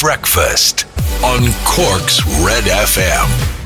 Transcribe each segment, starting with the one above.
Breakfast on Cork's Red FM.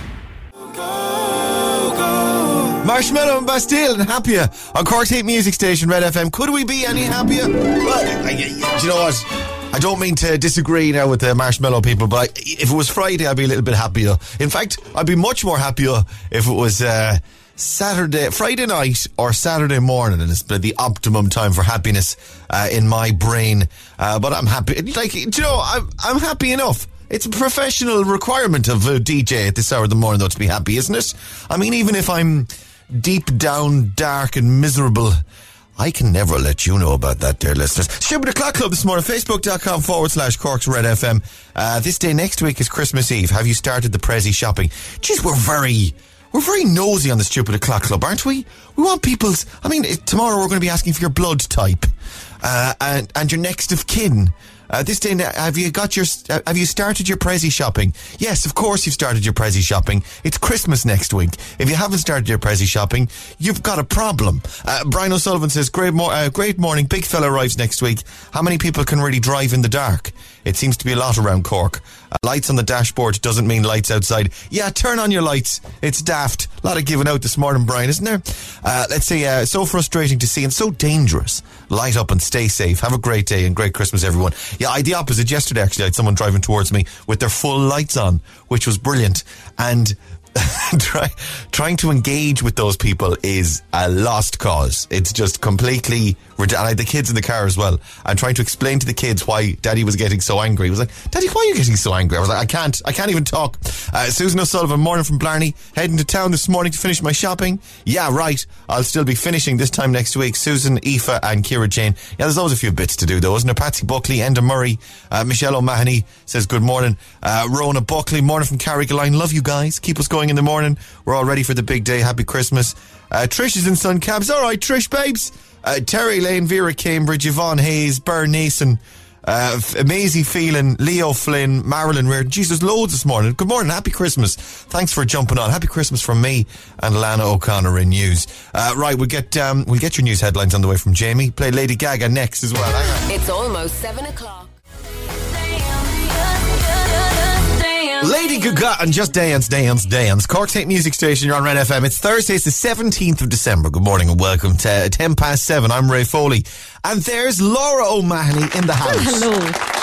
Marshmallow and Bastille and happier on Cork's Hate Music Station, Red FM. Could we be any happier? Well, do you know what? I don't mean to disagree now with the marshmallow people, but if it was Friday, I'd be a little bit happier. In fact, I'd be much more happier if it was uh, Saturday, Friday night or Saturday morning, and it's the optimum time for happiness uh, in my brain. Uh, but I'm happy. Like, you know, I'm, I'm happy enough. It's a professional requirement of a DJ at this hour of the morning, though, to be happy, isn't it? I mean, even if I'm deep down, dark and miserable, I can never let you know about that, dear listeners. Stupid O'Clock Club this morning, facebook.com forward slash Cork's Red FM. Uh, this day next week is Christmas Eve. Have you started the Prezi shopping? Geez, we're very, we're very nosy on the Stupid O'Clock Club, aren't we? We want people's, I mean, tomorrow we're going to be asking for your blood type, uh, and, and your next of kin. Uh, this day, have you got your? Uh, have you started your Prezi shopping? Yes, of course you've started your Prezi shopping. It's Christmas next week. If you haven't started your Prezi shopping, you've got a problem. Uh, Brian O'Sullivan says, "Great, mo- uh, great morning. Big fella arrives next week. How many people can really drive in the dark? It seems to be a lot around Cork. Uh, lights on the dashboard doesn't mean lights outside. Yeah, turn on your lights. It's daft. A lot of giving out this morning, Brian, isn't there? Uh, let's see. Uh, so frustrating to see and so dangerous. Light up and stay safe. Have a great day and great Christmas, everyone. Yeah, I the opposite yesterday. Actually, I had someone driving towards me with their full lights on, which was brilliant. And try, trying to engage with those people is a lost cause. It's just completely and I had the kids in the car as well. I'm trying to explain to the kids why Daddy was getting so angry. He was like, Daddy, why are you getting so angry? I was like, I can't, I can't even talk. Uh, Susan O'Sullivan, morning from Blarney, heading to town this morning to finish my shopping. Yeah, right. I'll still be finishing this time next week. Susan, Aoife, and Kira Jane. Yeah, there's always a few bits to do though, isn't there? Patsy Buckley, Enda Murray, uh, Michelle O'Mahony says good morning. Uh, Rona Buckley, morning from Carrigaline. Love you guys. Keep us going in the morning. We're all ready for the big day. Happy Christmas. Uh, Trish is in Sun Cabs. All right, Trish, babes. Uh, Terry Lane, Vera Cambridge, Yvonne Hayes, Bern Nason, uh, Maisie Phelan, Leo Flynn, Marilyn Reardon. Jesus, loads this morning. Good morning. Happy Christmas. Thanks for jumping on. Happy Christmas from me and Lana O'Connor in news. Uh, right, we'll get, um, we'll get your news headlines on the way from Jamie. Play Lady Gaga next as well. It's almost seven o'clock. Lady Gaga and Just Dance, Dance, Dance. Cork's Hate Music Station, you're on Red FM. It's Thursday, it's the 17th of December. Good morning and welcome to 10 past 7. I'm Ray Foley. And there's Laura O'Mahony in the house. Hello.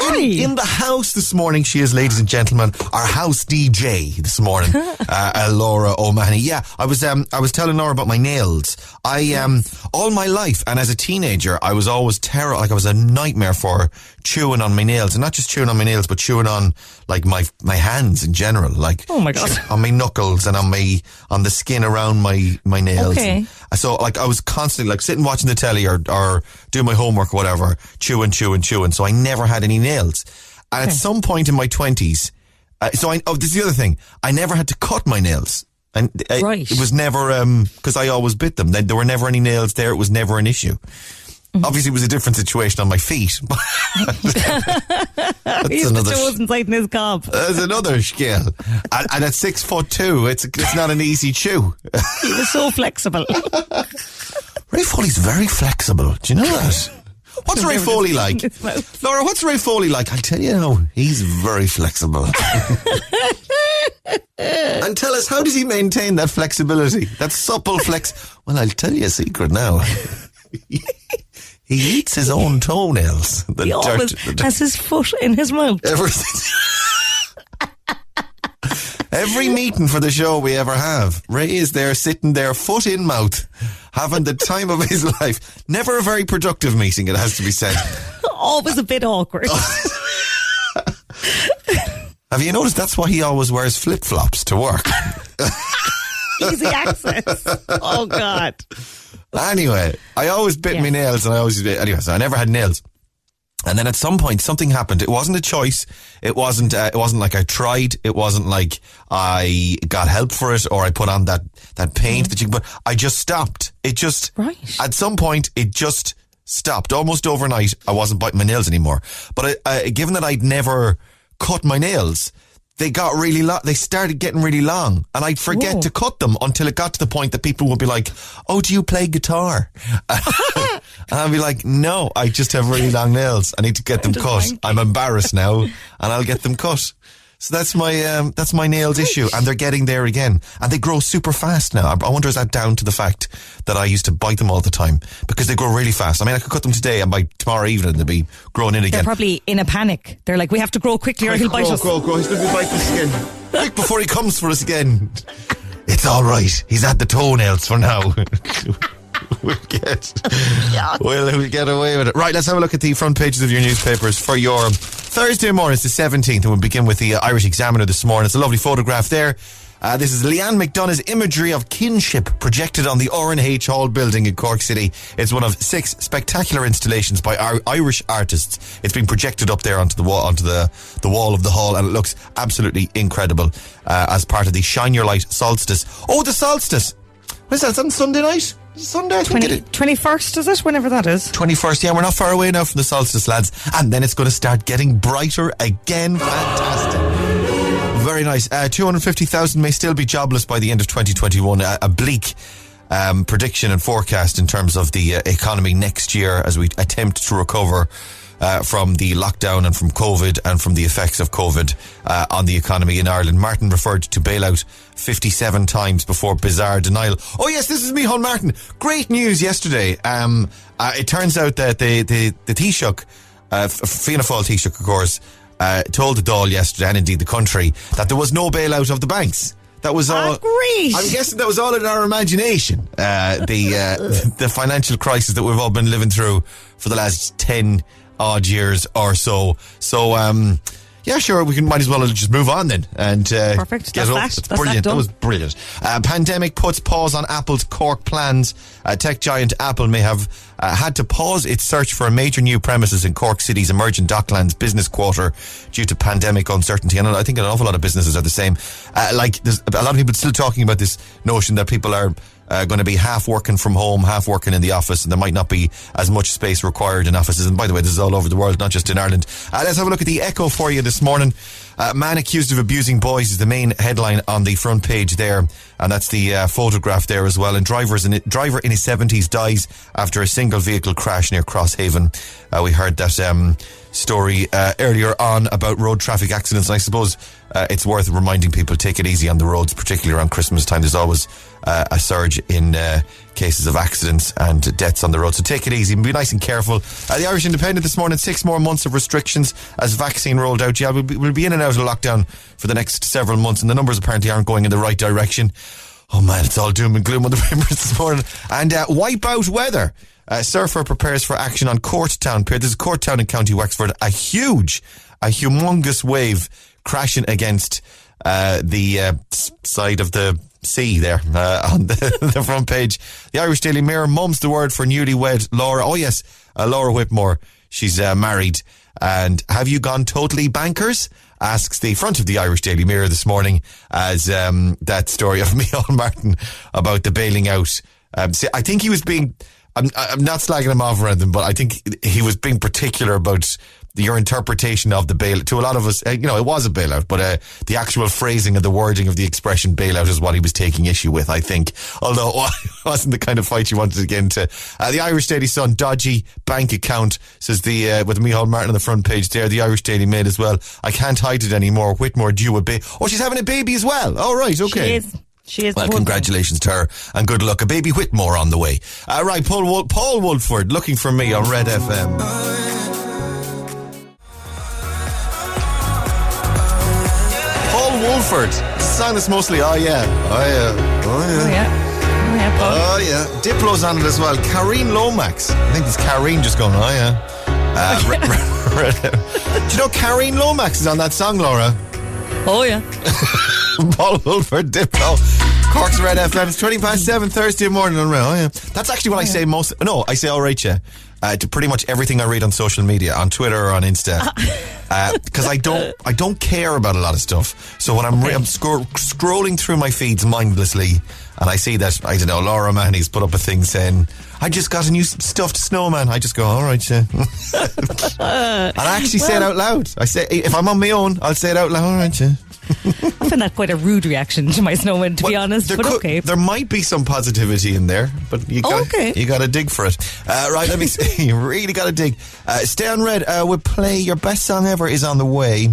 Hi. In the house this morning, she is, ladies and gentlemen, our house DJ this morning, uh, uh, Laura O'Mahony. Yeah, I was um, I was telling Laura about my nails. I um, all my life, and as a teenager, I was always terror. Like I was a nightmare for chewing on my nails, and not just chewing on my nails, but chewing on like my my hands in general. Like oh my god, on my knuckles and on my on the skin around my my nails. Okay. And so like I was constantly like sitting watching the telly or or doing my homework or whatever, chewing, chewing, chewing. So I never had any nails. And okay. at some point in my twenties, uh, so I oh this is the other thing. I never had to cut my nails. And I, right. it was never because um, I always bit them. There were never any nails there. It was never an issue. Mm-hmm. Obviously, it was a different situation on my feet. that's He's another sh- in his cob. That's another skill. And, and, at six foot two, it's it's not an easy chew. he was so flexible. Ray Foley's very flexible. Do you know that? What's Ray Foley like? Laura, what's Ray Foley like? I'll tell you now, he's very flexible. and tell us, how does he maintain that flexibility? That supple flex. Well, I'll tell you a secret now. he eats his own toenails. The he dirt, always the dirt. has his foot in his mouth. Every meeting for the show we ever have, Ray is there sitting there, foot in mouth, having the time of his life. Never a very productive meeting, it has to be said. Always a bit awkward. have you noticed that's why he always wears flip flops to work? Easy access. Oh, God. Anyway, I always bit yeah. my nails and I always, bit anyway, so I never had nails. And then at some point, something happened. It wasn't a choice. It wasn't. Uh, it wasn't like I tried. It wasn't like I got help for it or I put on that that paint mm. that you. But I just stopped. It just. Right. At some point, it just stopped. Almost overnight, I wasn't biting my nails anymore. But I, uh, given that I'd never cut my nails, they got really long. They started getting really long, and I'd forget Whoa. to cut them until it got to the point that people would be like, "Oh, do you play guitar?" and I'd be like, "No, I just have really long nails. I need to get them cut. I'm embarrassed now, and I'll get them cut." So that's my um, that's my nails issue, and they're getting there again, and they grow super fast now. I, wonder is that down to the fact that I used to bite them all the time because they grow really fast. I mean, I could cut them today, and by tomorrow evening they'll be growing in They're again. probably in a panic. They're like, we have to grow quickly or he'll bite grow, us. grow, grow. He's going to bite us again. Quick before he comes for us again. It's all right. He's at the toenails for now. we'll get, we'll, we'll get away with it. Right, let's have a look at the front pages of your newspapers for your Thursday morning. It's the 17th, and we'll begin with the uh, Irish Examiner this morning. It's a lovely photograph there. Uh, this is Leanne McDonough's imagery of kinship projected on the R&H Hall building in Cork City. It's one of six spectacular installations by our Irish artists. It's been projected up there onto the wall, onto the, the wall of the hall, and it looks absolutely incredible uh, as part of the Shine Your Light solstice. Oh, the solstice! What is that? Is that on Sunday night? Sunday? I think it 21st, is it? Whenever that is. 21st, yeah, we're not far away now from the solstice, lads. And then it's going to start getting brighter again. Fantastic. Very nice. Uh, 250,000 may still be jobless by the end of 2021. A, a bleak um, prediction and forecast in terms of the uh, economy next year as we attempt to recover. Uh, from the lockdown and from COVID and from the effects of COVID uh, on the economy in Ireland. Martin referred to bailout 57 times before bizarre denial. Oh yes, this is me, Hon Martin. Great news yesterday. Um, uh, it turns out that the, the, the Taoiseach, uh, Fianna Fáil Taoiseach, of course, uh, told the Dáil yesterday, and indeed the country, that there was no bailout of the banks. That was all. Great. I'm guessing that was all in our imagination. Uh, the uh, the financial crisis that we've all been living through for the last ten odd years or so. So. Um, yeah, sure. We can might as well just move on then and uh, Perfect. Get That's that. That's That's that. That, was brilliant. Uh, pandemic puts pause on Apple's Cork plans. Uh, tech giant Apple may have uh, had to pause its search for a major new premises in Cork City's emerging Docklands business quarter due to pandemic uncertainty. And I think an awful lot of businesses are the same. Uh, like, there's a lot of people still talking about this notion that people are uh, going to be half working from home, half working in the office, and there might not be as much space required in offices. And by the way, this is all over the world, not just in Ireland. Uh, let's have a look at the Echo for you this morning. Uh, man accused of abusing boys is the main headline on the front page there, and that's the uh, photograph there as well. And drivers in driver in his seventies dies after a single vehicle crash near Crosshaven. Uh, we heard that um, story uh, earlier on about road traffic accidents, and I suppose uh, it's worth reminding people take it easy on the roads, particularly around Christmas time. There's always uh, a surge in uh, cases of accidents and deaths on the road. So take it easy and be nice and careful. Uh, the Irish Independent this morning, six more months of restrictions as vaccine rolled out. Yeah, we'll be, we'll be in and out of lockdown for the next several months, and the numbers apparently aren't going in the right direction. Oh man, it's all doom and gloom on the papers this morning. And uh, wipe out weather. Uh, Surfer prepares for action on Courttown Pier. This is Courttown in County Wexford. A huge, a humongous wave crashing against uh, the uh, side of the sea there uh, on the, the front page. The Irish Daily Mirror mum's the word for newlywed Laura. Oh yes, uh, Laura Whitmore. She's uh, married. And have you gone totally bankers? Asks the front of the Irish Daily Mirror this morning as um, that story of Michael Martin about the bailing out. Um, see, I think he was being. I'm, I'm not slagging him off or anything, but I think he was being particular about your interpretation of the bail. To a lot of us, uh, you know, it was a bailout, but uh, the actual phrasing and the wording of the expression bailout is what he was taking issue with, I think. Although it wasn't the kind of fight you wanted to get into. Uh, the Irish Daily Sun, dodgy bank account, says the, uh, with Micheál Martin on the front page there, the Irish Daily Mail as well. I can't hide it anymore. Whitmore due a baby. Oh, she's having a baby as well. All right, okay. She is. She is. Well, congratulations to her and good luck. A baby Whitmore on the way. Uh, right, Paul, Wol- Paul Woolford looking for me on Red FM. Paul Woolford. Song that's mostly, oh yeah, oh yeah, oh Oh, yeah. yeah. Oh, yeah, Oh yeah, Diplo's on it as well. Kareen Lomax. I think it's Kareen just going, oh yeah. Uh, Red- Red- Do you know Kareen Lomax is on that song, Laura? oh, yeah. Paul Woolford, Diplo. Cork's Red FM. It's 20 past 7 Thursday morning on Red. Oh, yeah. That's actually what I say most. No, I say all right, yeah. Uh, to pretty much everything I read on social media, on Twitter or on Insta, because I don't, I don't care about a lot of stuff. So when I'm, re- I'm scro- scrolling through my feeds mindlessly, and I see that I don't know Laura Mahony's put up a thing saying, "I just got a new stuffed snowman," I just go, "All right, yeah." and I actually say it out loud. I say, if I'm on my own, I'll say it out loud. All right, yeah. I find that quite a rude reaction to my snowman, to be honest. But could- okay. There might be some positivity in there, but you got Okay. you got to dig for it. Uh, right, let me see. You really got to dig. Uh, stay on red. Uh, we'll play your best song ever is on the way.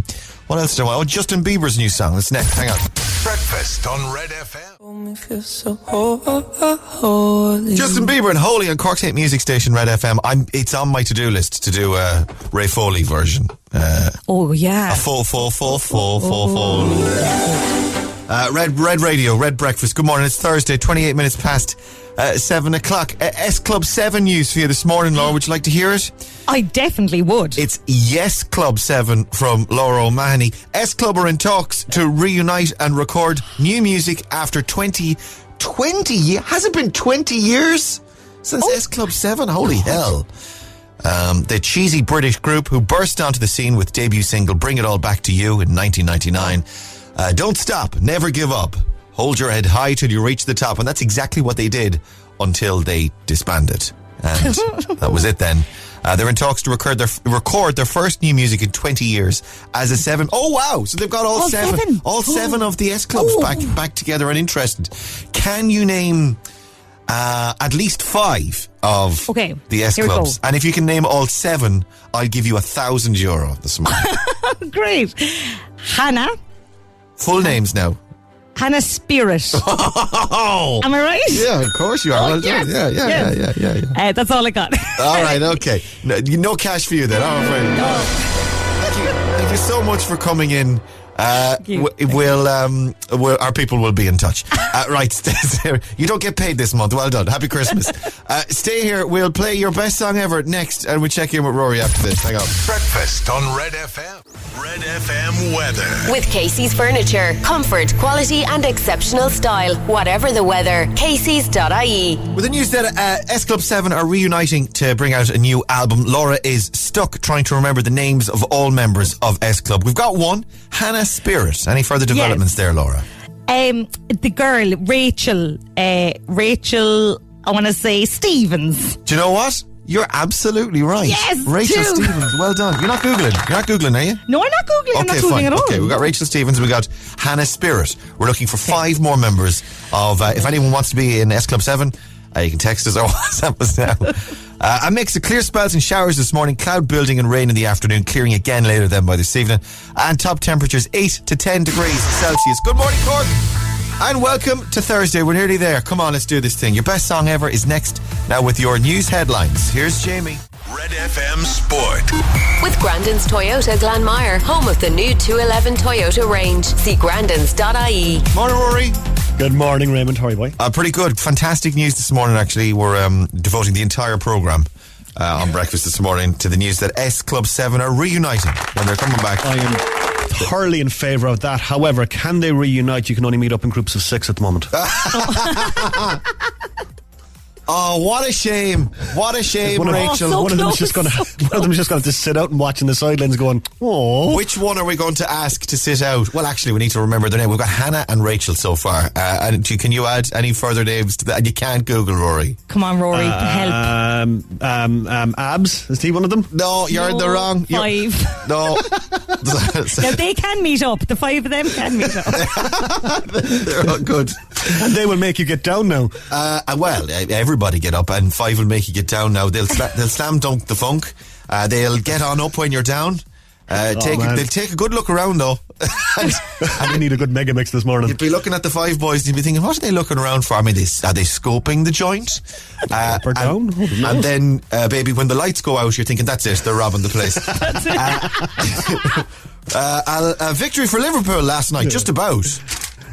What else do I want? Oh, Justin Bieber's new song. That's next. Hang on. Breakfast on Red FM. so holy. Justin Bieber and Holy on Cork's Hate Music Station Red FM. I'm. It's on my to-do list to do a Ray Foley version. Uh, oh, yeah. a full, full, full, full, full, full. Uh, red, red radio, red breakfast. Good morning. It's Thursday, 28 minutes past uh, seven o'clock. Uh, S Club Seven news for you this morning, Laura. Would you like to hear it? I definitely would. It's Yes Club 7 from Laura O'Mahony. S Club are in talks to reunite and record new music after 20, 20. Has it been 20 years since S Club 7? Holy hell. Um, the cheesy British group who burst onto the scene with debut single Bring It All Back to You in 1999. Uh, don't stop, never give up. Hold your head high till you reach the top. And that's exactly what they did until they disbanded. And that was it then. Uh, they're in talks to record their record their first new music in 20 years as a seven. Oh wow! So they've got all, All seven, seven. all seven of the S clubs Oh. back back together and interested. Can you name uh, at least five of Okay, the S clubs? And if you can name all seven, I'll give you a thousand euro this morning. Great. Hannah. Full names now. Hannah Spearritt. Oh, Am I right? yeah, of course you are. well yes, done. Yeah, yeah, yes. yeah, yeah, yeah, yeah. Uh, that's all I got. All right, okay. No, no cash for you then. Oh, right. Thank you. Thank you so much for coming in. Uh, you. we'll, um, we'll, our people will be in touch. Uh, right. You don't get paid this month. Well done. Happy Christmas. Uh, stay here. We'll play your best song ever next, and we'll check in with Rory after this. Hang on. Breakfast on Red FM. Red FM weather. With Casey's Furniture. Comfort, quality, and exceptional style. Whatever the weather. Casey's.ie. With the news that uh, S Club 7 are reuniting to bring out a new album, Laura is stuck trying to remember the names of all members of S Club. We've got one, Hannah Spearritt. Any further developments there, Laura? Um, the girl, Rachel, uh, Rachel, I want to say Stevens. Do you know what? You're absolutely right. Yes, Rachel. Stevens. Well done. You're not Googling. You're not Googling, are you? No, I'm not Googling. I'm not okay, Googling fine. at all. Okay, we've got Rachel Stevens. We've got Hannah Spearritt. We're looking for five more members of, uh, if anyone wants to be in S Club 7, uh, you can text us or WhatsApp us now. Uh, a mix of clear spells and showers this morning, cloud building and rain in the afternoon, clearing again later then by this evening, and top temperatures 8 to 10 degrees Celsius. Good morning, Cork. And welcome to Thursday. We're nearly there. Come on, let's do this thing. Your best song ever is next. Now with your news headlines. Here's Jamie. Red FM Sport. With Grandin's Toyota Glanmire. Home of the new 211 Toyota range. See grandins.ie. Morning, Rory. Good morning, Raymond. How are you, boy? Uh, pretty good. Fantastic news this morning, actually. We're um, devoting the entire programme uh, on breakfast this morning to the news that S Club 7 are reuniting when they're coming back. I am thoroughly in favour of that. However, can they reunite? You can only meet up in groups of six at the moment. Oh, what a shame. What a shame, one, of, Rachel. so one of them's just going to one of them's just going to sit out and watch in the sidelines, going, "Oh, Which one are we going to ask to sit out? Well, actually, we need to remember their name. We've got Hannah and Rachel so far. Uh, and do, can you add any further names to that? And you can't Google Rory. Come on, Rory, Uh, help. um, um, um, Abz is he one of them? No, you're in the wrong. you're- Five. No. now they can meet up. The five of them can meet up. They're all good. And they will make you get down now. Uh, uh, well, uh, everybody get up, and five will make you get down. Now they'll sla- they'll slam dunk the funk. Uh, they'll get on up when you're down. Uh, Oh, take man. they'll take a good look around though. and, I need a good mega mix this morning. You'd be looking at the five boys and you'd be thinking, what are they looking around for? I mean, they, are they scoping the joint? Uh, and, down? And then, uh, baby, when the lights go out, you're thinking, that's it, they're robbing the place. uh, uh, a victory for Liverpool last night, just about.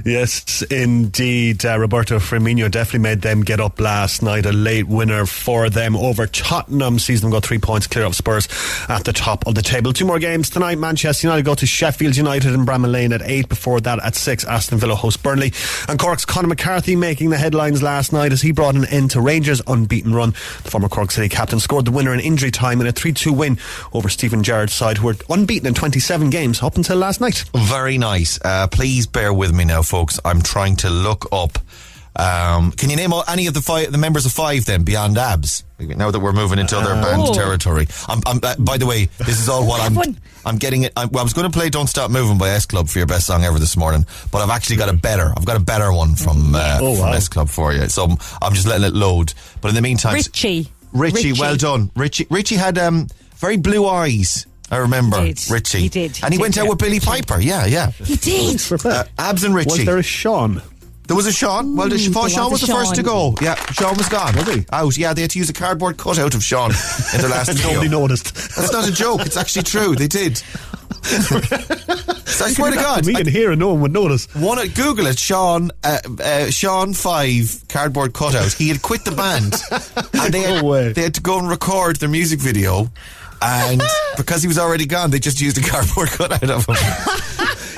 Yes, indeed. Uh, Roberto Firmino definitely made them get up last night. A late winner for them over Tottenham. Sees them go three points clear of Spurs at the top of the table. Two more games tonight. Manchester United go to Sheffield United in Bramall Lane at eight. Before that, at six, Aston Villa host Burnley. And Cork's Conor McCarthy making the headlines last night as he brought an end to Rangers' unbeaten run. The former Cork City captain scored the winner in injury time in a 3-2 win over Steven Gerrard's side, who were unbeaten in 27 games up until last night. Very nice. Uh, please bear with me now, folks. I'm trying to look up Um, can you name all, any of the five, the members of five then beyond Abz? Now that we're moving into other band Oh. territory. I'm, I'm, uh, by the way, this is all what I'm. I'm getting it. I, well, I was going to play "Don't Stop Moving" by S Club for your best song ever this morning, but I've actually got a better. I've got a better one from uh, Oh, from wow. S Club for you. So I'm, I'm just letting it load. But in the meantime, Ritchie. Ritchie, well done. Ritchie, Ritchie had um, very blue eyes. I remember He did. Ritchie. He did. He and he did, went out yeah. with Billie Piper. Yeah, yeah. He did. Uh, Abz and Ritchie. Was there a Sean? There was a Sean. Well, the, Ooh, Sean was, was a the first to go. Yeah, Sean was gone. Was he? Out. Yeah, they had to use a cardboard cutout of Sean in the last video. Nobody noticed. That's not a joke. It's actually true. They did. I swear to God. Me I- and here and no one would notice. one, Google it, Sean, uh, uh, Sean Five cardboard cutout. He had quit the band, and they had, No way. they had to go and record their music video. And because he was already gone, they just used a cardboard cutout of him.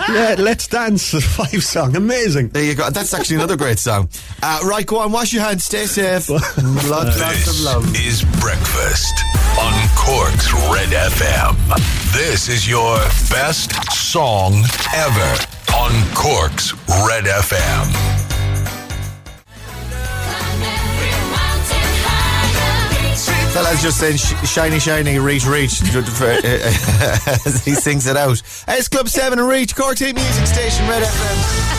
Yeah, Let's Dance, the five song. Amazing. There you go. That's actually another great song. Uh, right, go on, wash your hands, stay safe. lots, lots of This love. is breakfast on Cork's Red FM. This is your best song ever on Cork's Red FM. Fella's just saying sh- shiny, shiny, reach, reach. as he sings it out. S Club 7 and Reach, Cork Music Station, Red FM.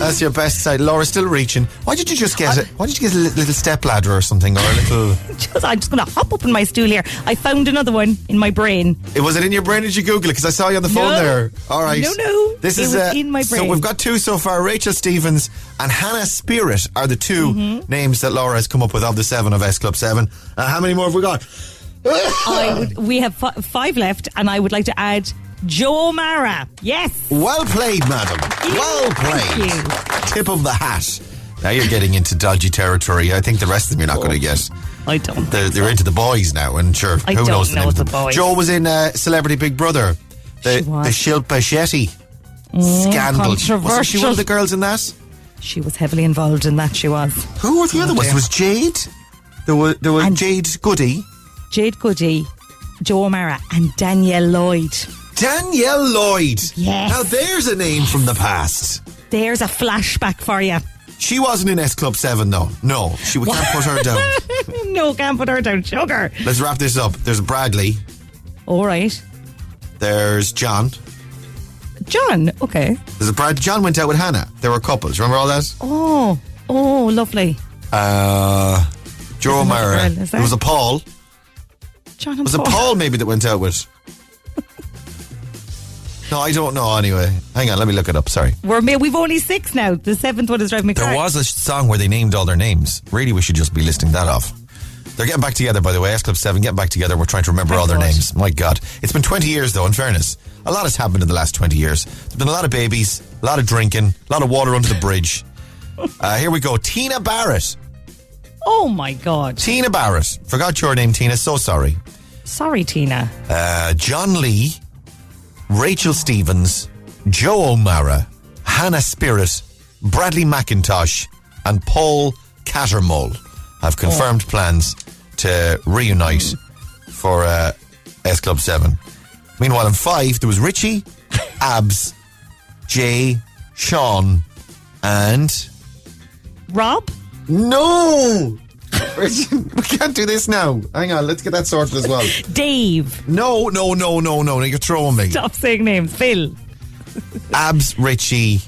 That's your best side. Laura still reaching. Why did you just get it? Why did you get a li- little step ladder or something? Or a little. Just- I'm just going to hop up in my stool here. I found another one in my brain. It Was it in your brain? Did you Google it? Because I saw you on the phone No. there. All right. No, no. This It is was uh, in my brain. So brain. we've got two so far. Rachel Stevens and Hannah Spearritt are the 2 Mm-hmm. names that Laura has come up with of the seven of S Club Seven. Uh, how many more have we got? I would, we have fi- five left, and I would like to add Joe Mara. Yes. Well played, madam. Well played. Thank Tip of the hat. Now you're getting into dodgy territory. I think the rest of them you're not going to get. I don't. They're, they're into the boys now, and sure, I who knows the know the boys. Joe was in uh, Celebrity Big Brother. The, She was. the Shilpa Shetty scandal. Wasn't she one of the girls in that? She was heavily involved in that. She was. Who were the other ones? There was Jade. There was, there was And- Jade Goody. Jade Goody, Joe Mara, and Danielle Lloyd. Danielle Lloyd. Yes. Now there's a name from the past. There's a flashback for you. She wasn't in S Club 7 though. No, she, we can't put her down. no, can't put her down. Sugar. Let's wrap this up. There's Bradley. All right. There's John. John. Okay. There's a Brad. John went out with Hannah. There were couples. Remember all that? Oh. Oh, lovely. Uh, Joe There's another Mara. girl, is There was a Paul. John and Was Paul. Paul maybe that went out with? No, I don't know. Anyway, hang on. Let me look it up. Sorry. We're we've only six now. The seventh one is driving me crazy. There was a song where they named all their names. Really, we should just be listing that off. They're getting back together, by the way. S Club 7 getting back together. We're trying to remember Thank all their God. names. My God. It's been 20 years, though, in fairness. A lot has happened in the last 20 years. There's been a lot of babies, a lot of drinking, a lot of water under the bridge. Uh, here we go. Tina Barrett. Oh my God. Tina Barrett. Forgot your name, Tina. So sorry. Sorry, Tina. Uh, John Lee, Rachel Stevens, Jo O'Meara, Hannah Spearritt, Bradley McIntosh, and Paul Cattermole have confirmed plans to reunite for uh, S Club 7. Meanwhile, in five, there was Ritchie, Abz, Jay, Sean, and. Rob? No! we can't do this now. Hang on, let's get that sorted as well. Dave. No, no, no, no, no. You're throwing me. Stop saying names. Phil. Abz, Ritchie,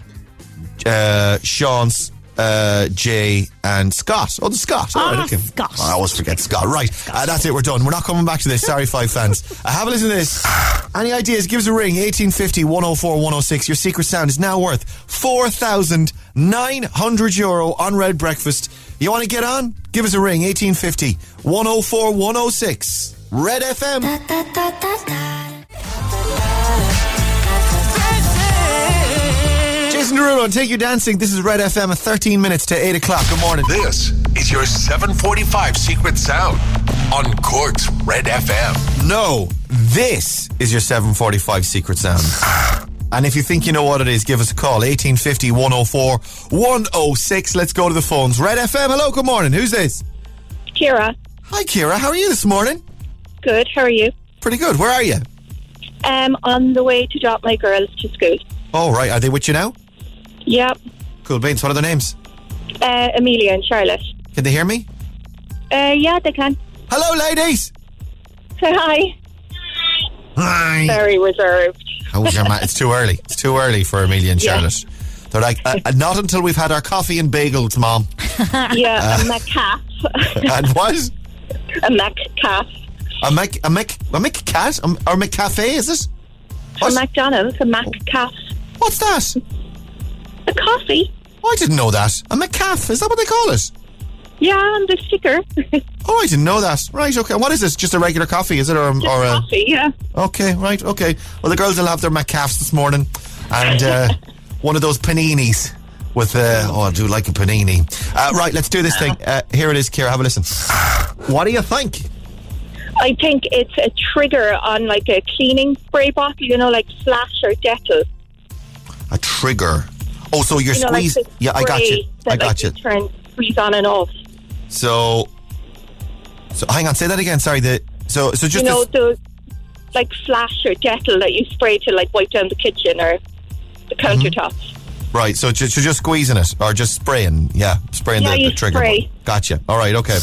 uh, Sean, uh, Jay, and Scott. Oh, the Scott. All Ah, okay. Scott. I always forget Scott. Right. Uh, that's it. We're done. We're not coming back to this. Sorry, five fans. Uh, have a listen to this. Any ideas? Give us a ring. 1850 104 106. Your secret sound is now worth 4,900 euro on Red Breakfast. You want to get on? Give us a ring. 1850 104 106. Red FM. Jason Derulo and Take You Dancing. This is Red FM at 13 minutes to 8 o'clock. Good morning. This is your 745 Secret Sound on Cork's Red FM. No, this is your 745 secret sound. And if you think you know what it is, give us a call. 1850 104 106. Let's go to the phones. Red FM, hello, good morning. Who's this? Kira, Hi, Kira. How are you this morning? good. How are you? Pretty good. Where are you? Um, on the way to drop my girls to school. Oh, right. Are they with you now? Yep. Cool beans. What are their names? Uh, Amelia and Charlotte. Can they hear me? Uh, yeah, they can. Hello, ladies. Say hi. Hi. Very reserved. How's your man? It's too early. It's too early for Amelia and Yeah. Charlotte. They're like, uh, uh, not until we've had our coffee and bagels, mom. Yeah, a McCaff. and what? a McCaff. A Mc, a Mc, a McCat? Um, Or McCafe, is it? A What? McDonald's, a McCaff. What's that? A coffee. Oh, I didn't know that. A McCaff, is that what they call it? Yeah, on the sticker. Oh, I didn't know that. Right, okay. What is this? Just a regular coffee, is it? Or, Just or a. coffee, yeah. Okay, right, okay. Well, the girls will have their McCaffs this morning. And uh, one of those paninis with, uh, oh, I do like a panini. Uh, right, let's do this thing. Uh, here it is, Kira. Have a listen. What do you think? I think it's a trigger on like a cleaning spray bottle, you know, like Flash or Dettol. A trigger. Oh, so you're You know, like squeezing. yeah, I got you. I got like, you. Turn squeeze on and off. So, so hang on. Say that again. Sorry. The so so just you know, the like Flash or Dettol that you spray to like wipe down the kitchen or the Mm-hmm. countertops. right. So just, so just squeezing it or just spraying. Yeah, spraying Yeah, the, the trigger. spray. Gotcha. All right. Okay.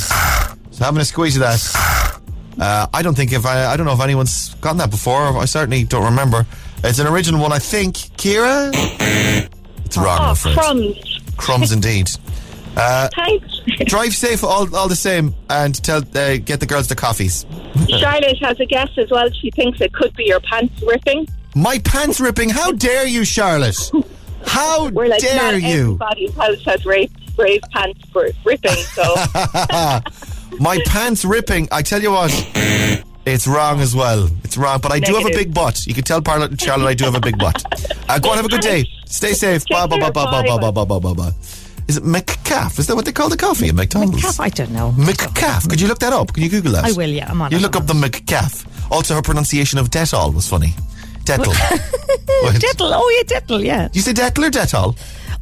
So having a squeeze of that. Uh, I don't think if I I don't know if anyone's gotten that before. I certainly don't remember. It's an original one, I think. Kira. It's wrong, Oh, crumbs. Crumbs indeed. Thanks. Drive safe, all, all the same, and tell uh, get the girls the coffees. Charlotte has a guess as well. She thinks it could be your pants ripping. My pants ripping. How dare you, Charlotte? How We're like, dare you? everybody's house has brave pants for ripping. So My pants ripping. I tell you what, it's wrong as well. It's wrong, but I do have a big butt. You can tell Charlotte, Charlotte I do have a big butt. Uh, go on, have a good day. Stay safe. Bye, bye, bye, bye, bye, bye, bye, bye, bye, bye. Is it McCaff? Is that what they call the coffee at McDonald's? Calf, I don't know. McCaff. Could you look that up? Can you Google that? I will, yeah, I'm on it. You it, look I'm up the McCaff. Also, her pronunciation of Dettol was funny. Dettol. What? Dettol. Oh, yeah, Dettol, yeah. Do you say Dettol or Dettol?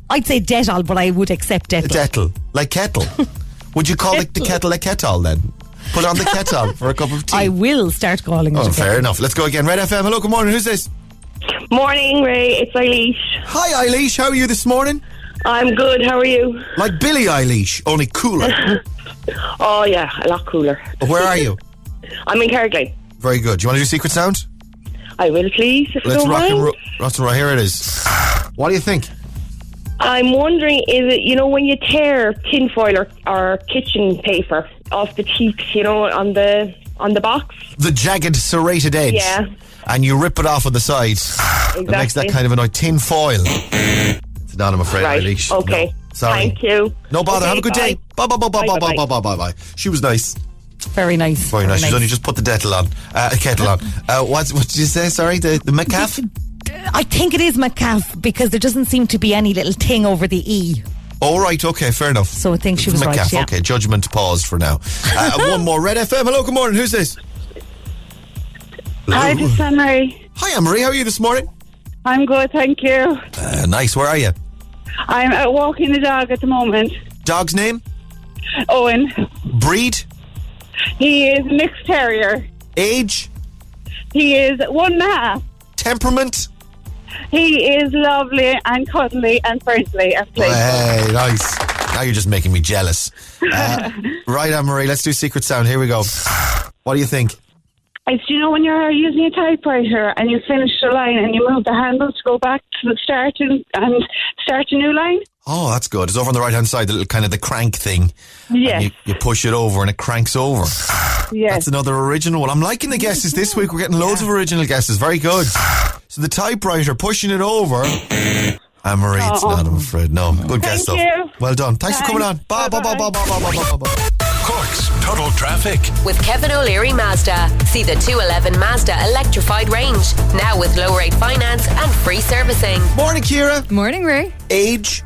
I'd say Dettol, but I would accept Dettol. Dettol. Like kettle. Would you call the, the kettle a kettle then? Put on the kettle for a cup of tea. I will start calling it Oh, a fair kettle. enough. Let's go again. Red FM. Hello, good morning. Who's this? Morning, Ray. It's Eilish. Hi, Eilish. How are you this morning? I'm good. How are you? Like Billie Eilish, only cooler. Oh yeah, a lot cooler. Where are you? I'm in Carrigaline. Very good. Do you want to do secret sound? I will please. If Let's don't rock and mind. roll. Rock and roll. Here it is. What do you think? I'm wondering, is it you know when you tear tinfoil or, or kitchen paper off the cheeks, you know, on the on the box? The jagged serrated edge. Yeah. And you rip it off on the side. It makes that kind of a noise. Tin foil. It's not, I'm afraid, Right. Eilish. Okay. No. Sorry. Thank you. No bother. Okay, Have a good bye. day. Bye, bye, bye, bye, bye, bye, bye, bye, bye, bye. She was nice. Very nice. Very nice. She's only just put the dettle on. Uh, kettle on. Uh, what, what did you say? Sorry? The, the McCaff? I think it is McCaff because there doesn't seem to be any little ting over the E. Oh, right. Okay. Fair enough. So I think she was right, yeah. Okay. Judgment paused for now. Uh, one more. Red FM. Hello. Good morning. Who's this? Hi, this is Anne-Marie. Hi, Anne-Marie. How are you this morning? I'm good, thank you. Uh, nice. Where are you? I'm out walking the dog at the moment. Dog's name? Owen. Breed? He is a mixed terrier. Age? He is one and a half. Temperament? He is lovely and cuddly and friendly and playful. Hey, nice. Now you're just making me jealous. Uh, right, Anne-Marie. Let's do secret sound. Here we go. What do you think? It's, you know, when you're using a typewriter and you finish the line and you move the handle to go back to the start and, and start a new line? Oh, that's good. It's over on the right hand side, the little kind of the crank thing. Yes. You, you push it over and it cranks over. Yes. That's another original one. I'm liking the guesses this week. We're getting loads of original guesses. Very good. So the typewriter pushing it over. Anne Marie, it's not, I'm afraid. No. Good guess, though. You. Well done. Thanks, for coming on. Thanks. Bye, bye, bye, bye, bye, bye, bye, bye, bye. Cork's Total Traffic. With Kevin O'Leary Mazda. See the 211 Mazda electrified range. Now with low rate finance and free servicing. Morning, Kira. Morning, Ray. Age,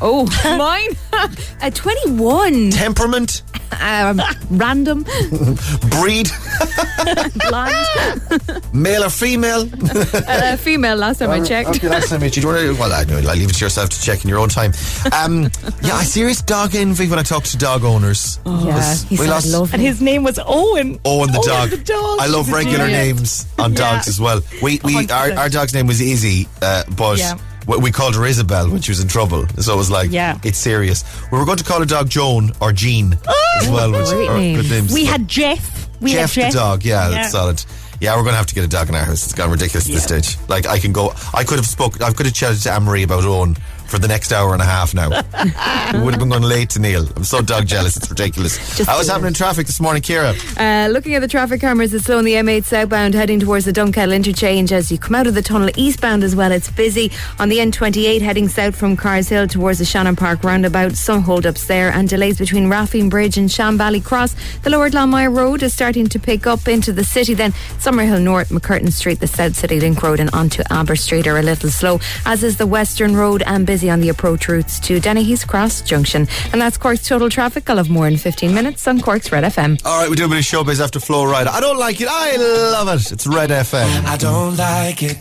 Oh, mine. At 21. temperament, Um, random. breed, Blind. male or female. Uh, female last time I checked. Okay, last time I met you. Do you want to, well, I know, I'll leave it to yourself to check in your own time. Um, yeah, I serious dog envy when I talk to dog owners. Yeah, Because he we lost lovely. And his name was Owen. Owen the Owen dog. the dog. I love He's regular names on dogs as well. We we our, our dog's name was Izzy, uh, but Yeah. We we called her Isabel when she was in trouble. So it was like, Yeah. it's serious. We were going to call a dog Joan or Jean as oh, well, which great names. names. We had Jeff. We Jeff, had Jeff the dog. Yeah, Yeah. that's solid. Yeah, we're going to have to get a dog in our house. It's gone ridiculous at this stage. Like, I can go, I could have spoke, I could have chatted to Anne Marie about Owen for the next hour and a half now. we would have been going late to Neil. I'm so dog jealous. It's ridiculous. Just How was happening in traffic this morning, Kira? Uh, looking at the traffic cameras, it's slow on the M8 southbound heading towards the Dunkettle interchange. As you come out of the tunnel eastbound as well, it's busy. On the N28 heading south from Carr's Hill towards the Shannon Park roundabout, some hold-ups there and delays between Raffeen Bridge and Sham Valley Cross. The Lower Glanmire Road is starting to pick up into the city. Then Summerhill North, MacCurtain Street, the South City Link Road and onto Aber Street are a little slow, as is the Western Road and busy on the approach routes to Dennehy's Cross Junction. And that's Cork's total traffic. I'll have more in 15 minutes on Cork's Red FM. All right, we do a bit of showbiz after Flo Rida. I don't like it. I love it. It's Red FM. I don't like it.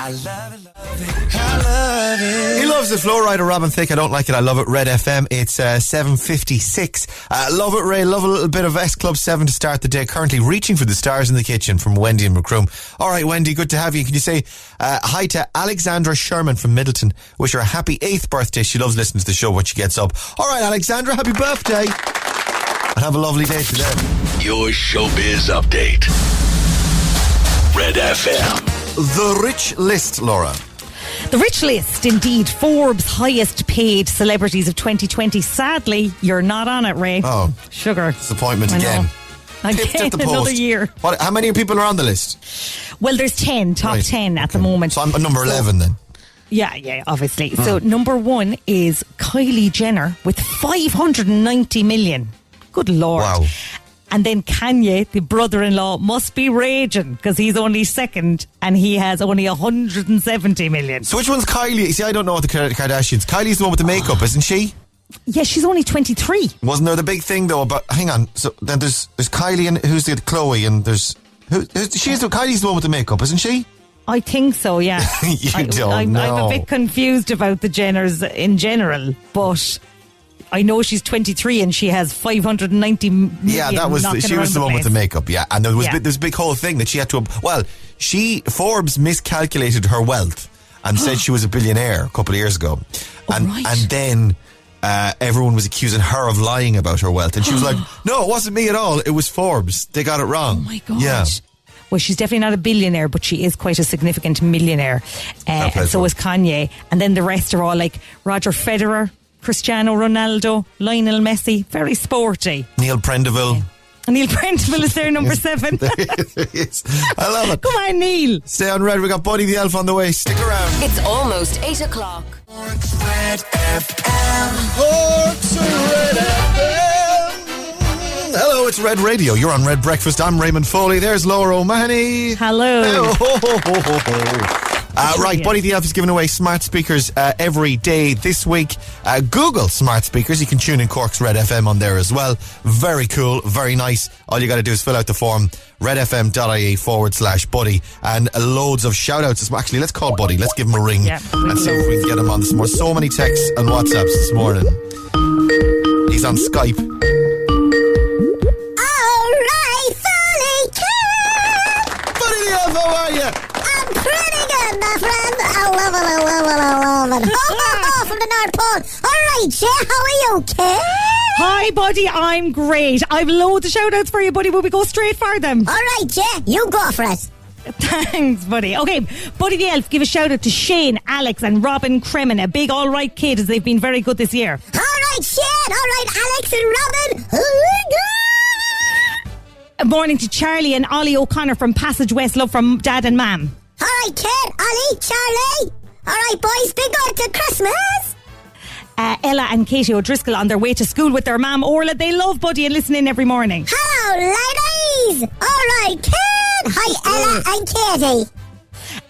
I love it, love it. I love it. He loves the Flo Rida, Robin Thicke. I don't like it. I love it. Red FM. It's uh, 7.56. Uh, love it, Ray. Love a little bit of S Club 7 to start the day. Currently reaching for the stars in the kitchen from Wendy and Macroom. All right, Wendy, good to have you. Can you say uh, hi to Alexandra Sherman from Midleton? Wish her a happy 8th birthday. She loves listening to the show when she gets up. All right, Alexandra, happy birthday. And have a lovely day today. Your showbiz update. Red FM. The Rich List, Laura. The rich list, indeed, Forbes' highest paid celebrities of 2020. Sadly, you're not on it, Ray. Oh. sugar. Disappointment again. Again, another year. What, how many people are on the list? Well, there's 10, top Right. 10 at the moment. So I'm number 11 then. Yeah, yeah, obviously. Hmm. So number one is Kylie Jenner with 590 million. Good lord. Wow. And then Kanye, the brother-in-law, must be raging because he's only second and he has only 170 million. So which one's Kylie? See, I don't know what the Kardashians. Kylie's the one with the makeup, isn't she? Yeah, she's only 23. Wasn't there the big thing though about? Hang on. So then there's there's Kylie and who's the Chloe and there's who? Who's, she's the Kylie's the one with the makeup, isn't she? I think so, yeah. You I, don't I'm, I'm a bit confused about the Jenners in general, but I know she's 23 and she has 590 million. Yeah, that was the, she was the one with the makeup. Yeah, and there was Yeah. big, a big whole thing that she had to. Well, she Forbes miscalculated her wealth and said she was a billionaire a couple of years ago, and right. and then. Uh, everyone was accusing her of lying about her wealth, and she was like, "No, it wasn't me at all. It was Forbes. They got it wrong." Oh my god! Yeah, Well, she's definitely not a billionaire, but she is quite a significant millionaire. Uh, and so is Kanye, and then the rest are all like Roger Federer, Cristiano Ronaldo, Lionel Messi. Very sporty. Neil Prendeville. And Neil Prendeville is there, number seven. Come Yes. I love it. Come on, Neil. Stay on red. We got Buddy the Elf on the way. Stick around. It's almost 8 o'clock. Red FM. Red FM. Hello, it's Red Radio. You're on Red Breakfast. I'm Raymond Foley. There's Laura O'Mahony. Hello. Uh, right, Buddy the Elf is giving away smart speakers uh, every day this week. Uh, Google smart speakers. You can tune in Cork's Red FM on there as well. Very cool, very nice. All you got to do is fill out the form redfm.ie forward slash Buddy and loads of shout outs. Actually, let's call Buddy. Let's give him a ring Yeah. and see if we can get him on this morning. So many texts and WhatsApps this morning. He's on Skype. Ho, ho, from the North Pole. Alright, Jay, how are you, kid? Hi, buddy. I'm great. I've loads of shout outs for you, buddy. Will we go straight for them? Alright, Jay, you go for it. Thanks, buddy. Okay, Buddy the Elf, give a shout out to Shane, Alex, and Robin Kremen, a big all right kid, as they've been very good this year. Alright, Shane. Alright, Alex and Robin. A morning to Charlie and Ollie O'Connor from Passage West. Love from Dad and Mam. All right, kid. Ollie, Charlie. Alright, boys, big on to Christmas. Uh, Ella and Katie O'Driscoll on their way to school with their mum Orla. They love Buddy and listen in every morning. Hello, ladies. Alright, kid. Hi, Ella and Katie.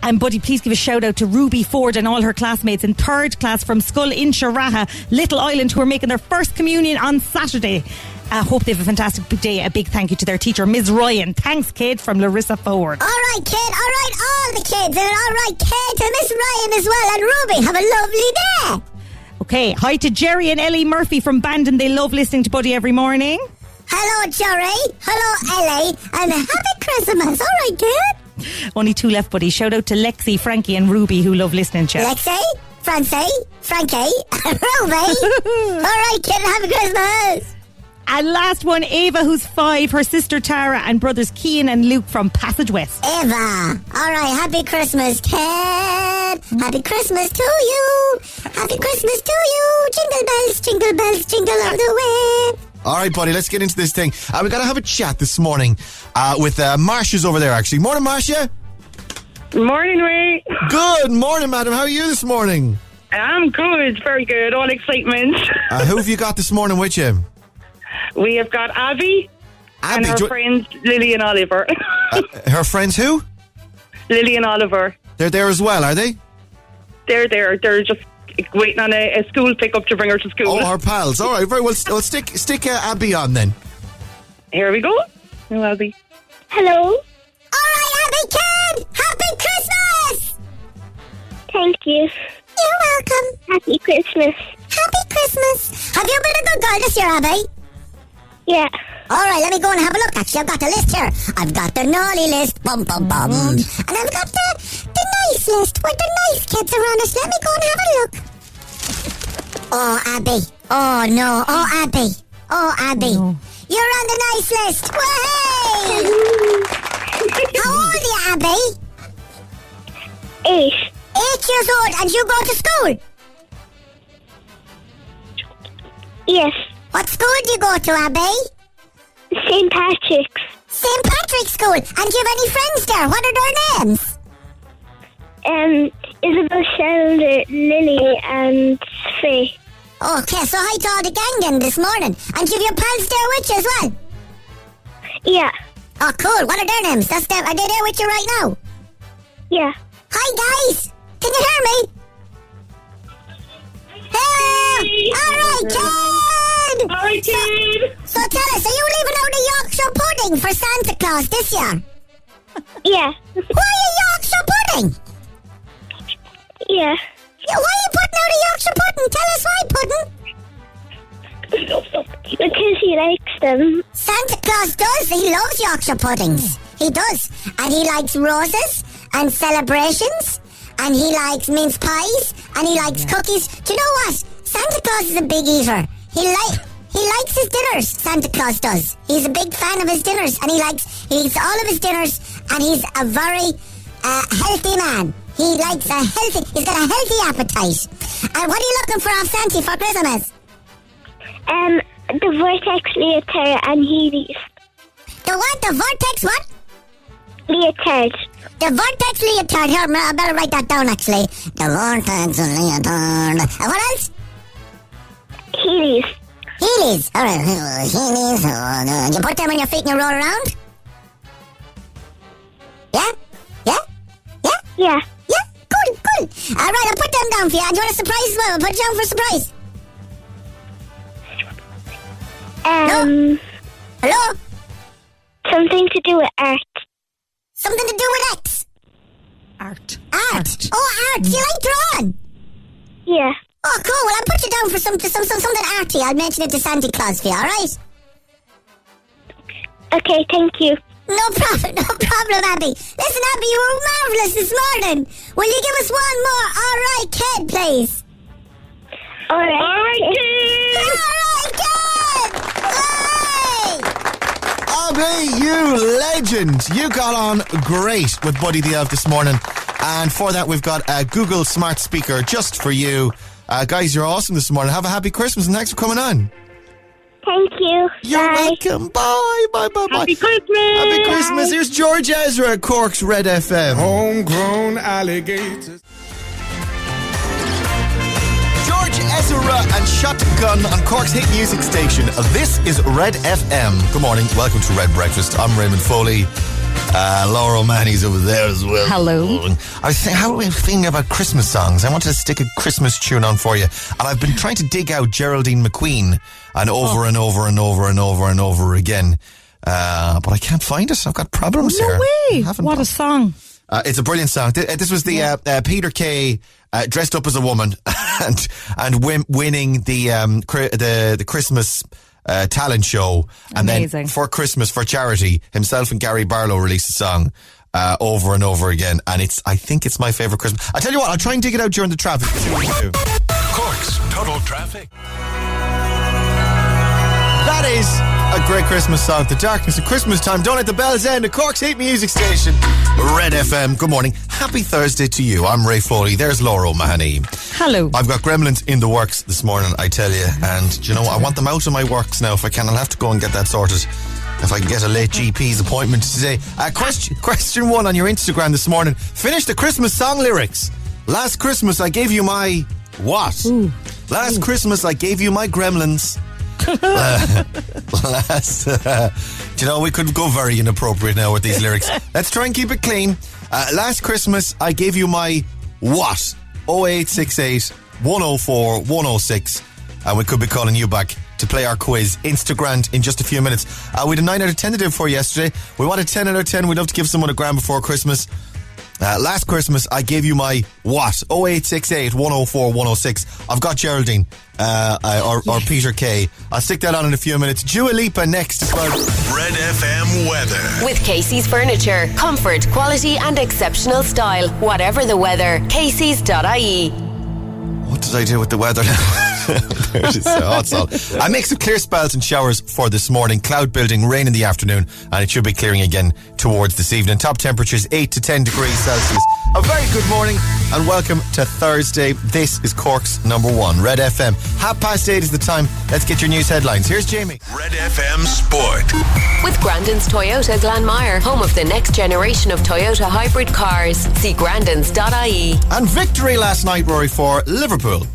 And Buddy, please give a shout out to Ruby Ford and all her classmates in third class from Skull in Sharaha, Little Island, who are making their first communion on Saturday. I hope they have a fantastic day. A big thank you to their teacher, Ms. Ryan. Thanks, kid, from Larissa Ford. All right, kid. All right, all the kids. And all right, kid, to Miss Ryan as well. And Ruby, have a lovely day. Okay, hi to Jerry and Ellie Murphy from Bandon. They love listening to Buddy every morning. Hello, Jerry. Hello, Ellie. And happy Christmas. All right, kid. Only two left, buddy. Shout out to Lexi, Frankie, and Ruby who love listening to you. Lexi, Francie, Frankie, Ruby. All right, kid, happy Christmas. And last one, Ava, who's five, her sister Tara, and brothers Kean and Luke from Passage West. Eva. All right, happy Christmas, kid. Happy Christmas to you. Happy Christmas to you. Jingle bells, jingle bells, jingle all the way. All right, buddy, let's get into this thing. Uh, we got to have a chat this morning uh, with uh, Marcia's over there, actually. Morning, Marcia. Morning, Ray. Good morning, madam. How are you this morning? I'm good, very good. All excitement. Uh, who have you got this morning with you? We have got Abby, and Abby. her do- friends Lily and Oliver. uh, her friends who? Lily and Oliver. They're there as well, are they? They're there. They're just waiting on a, a school pickup to bring her to school. Oh, our pals. All right, very well. St- well stick stick uh, Abby on then. Here we go. Hello, Abby. Hello. All right, Abby kid. Happy Christmas. Thank you. You're welcome. Happy Christmas. Happy Christmas. Have you been a good girl this year, Abby? Yeah. All right, let me go and have a look. Actually, I've got the list here. I've got the naughty list, bum bum bum, mm. and I've got the the nice list with the nice kids around us. Let me go and have a look. Oh, Abby. Oh no. Oh, Abby. Oh, Abby. You're on the nice list. Way! How old are you, Abby? Eight. Eight years old, and you go to school. Yes. What school do you go to, Abby? St. Patrick's. St. Patrick's School. And do you have any friends there? What are their names? Um, Isabel Shelder, Lily, and Faye. Okay, so hi to all the gang then this morning. And do you have your pals there with you as well? Yeah. Oh, cool. What are their names? That's them. Are they there with you right now? Yeah. Hi, guys. Can you hear me? Hey! All right, kid! All right, kid. So tell us, are you leaving out a Yorkshire pudding for Santa Claus this year? Yeah. Why a Yorkshire pudding? Yeah. Yeah, why are you putting out a Yorkshire pudding? Tell us why, pudding. Because he likes them. Santa Claus does. He loves Yorkshire puddings. He does. And he likes roses and celebrations. And he likes mince pies. And he likes cookies. Do you know what? Santa Claus is a big eater. He like he likes his dinners. Santa Claus does. He's a big fan of his dinners, and he likes he eats all of his dinners. And he's a very uh, healthy man. He likes a healthy. He's got a healthy appetite. And what are you looking for off Santa for Christmas? Um, the Vortex Leotard and Heelys. The what? The vortex what? Leotard. The Vortex Leotard. Here, I better write that down actually. The Vortex Leotard. And what else? Heelys. Heelys. Alright, Heelys. Uh, you put them on your feet and you roll around? Yeah? Yeah? Yeah? Yeah. Yeah? Cool, cool. Alright, I'll put them down for you. Do you want a surprise as well? I'll put you down for a surprise. Um, Hello? something to do with art. Something to do with X. Art. Art. Oh, art. You like drawing? Yeah. Oh, cool. Well, I'll put you down for some, some, some something arty. I'll mention it to Santa Claus for you, alright? Okay, thank you. No problem, no problem, Abby. Listen, Abby, you were marvellous this morning. Will you give us one more alright kid, please? All right. All right, kid. Abby, you legend! You got on great with Buddy the Elf this morning. And for that, we've got a Google Smart Speaker just for you. Uh, guys, you're awesome this morning. Have a happy Christmas and thanks for coming on. Thank you. You're Bye. welcome. Bye, bye, bye, bye. Happy Christmas. Happy Christmas. Here's George Ezra Cork's Red FM. Homegrown alligators. Ezra and Shotgun on Cork's hit music station. This is Red FM. Good morning. Welcome to Red Breakfast. I'm Raymond Foley. Uh, Laura O'Mahony's over there as well. Hello. I was thinking, how are we thinking about Christmas songs? I wanted to stick a Christmas tune on for you. And I've been trying to dig out Geraldine McQueen and over and over and over and over and over again. Uh, but I can't find it. I've got problems No here. way. Haven't What a song. uh, it's a brilliant song. Th- uh, This was the uh, uh, Peter Kay uh, dressed up as a woman and and win- winning the um, cri- the the Christmas uh, talent show, and Amazing. then for Christmas for charity, himself and Gary Barlow released a song. uh, over and over again, and it's I think it's my favorite Christmas. I tell you what, I'll try and dig it out during the traffic. See what we can do. Cork's Total Traffic. That is a great Christmas song. The darkness of Christmas time. Don't let the bells end. The Cork's Hate Music Station, Red FM. Good morning. Happy Thursday to you. I'm Ray Foley. There's Laura O'Mahony. Hello. I've got gremlins in the works this morning, I tell you. And do you know what? I want them out of my works now. If I can, I'll have to go and get that sorted. If I can get a late GP's appointment today. Uh, question, question one on your Instagram this morning. Finish the Christmas song lyrics. Last Christmas, I gave you my what? Last Christmas, I gave you my gremlins. Last, uh, do you know, we could go very inappropriate now with these lyrics. Let's try and keep it clean. Uh, last Christmas, I gave you my what? 0868 104 106. And we could be calling you back to play our quiz Instagram in just a few minutes. Uh, we had a 9 out of 10 to do for yesterday. We wanted 10 out of 10. We'd love to give someone a grand before Christmas. Uh, last Christmas, I gave you my what? 0868 104 106. I've got Geraldine uh, uh, or, or Peter Kay. I'll stick that on in a few minutes. Dua Lipa next. Red FM weather. With Casey's Furniture. Comfort, quality, and exceptional style. Whatever the weather. Casey's.ie. What did I do with the weather now? I make some clear spells and showers for this morning. Cloud building, rain in the afternoon, and it should be clearing again towards this evening. Top temperatures 8 to 10 degrees Celsius. A very good morning and welcome to Thursday. This is Cork's number one, Red FM. Half past 8 is the time. Let's get your news headlines. Here's Jamie. Red FM Sport. With Grandin's Toyota Glanmire. Home of the next generation of Toyota hybrid cars. See grandins.ie. And victory last night, Rory, for Liverpool.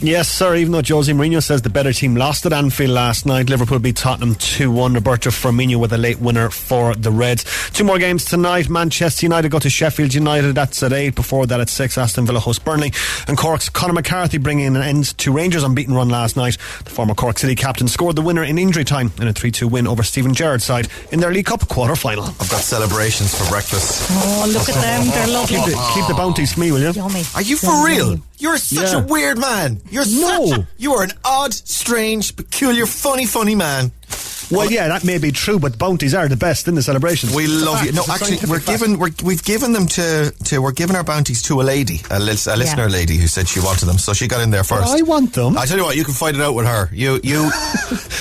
Yes, sir. Even though Jose Mourinho says the better team lost at Anfield last night, Liverpool beat Tottenham 2 1. Roberto Firmino with a late winner for the Reds. Two more games tonight. Manchester United go to Sheffield United. That's at 8. Before that, at 6, Aston Villa host Burnley. And Cork's Conor McCarthy bringing an end to Rangers' unbeaten run last night. The former Cork City captain scored the winner in injury time in a 3 2 win over Steven Gerrard's side in their League Cup quarter final. I've got celebrations for breakfast. Oh, look at them. They're lovely. Keep the, keep the bounties for me, will you? Yummy. Are you for real? You're such Yeah. a weird man. You're No. such a, you are an odd, strange, peculiar, funny, funny man. Well, yeah, that may be true, but bounties are the best in the celebrations. We love you. No, actually, we're fact. given we're, we've given them to to we're giving our bounties to a lady, a, lis- a listener lady who said she wanted them, so she got in there first. I want them. I tell you what, you can fight it out with her. You you.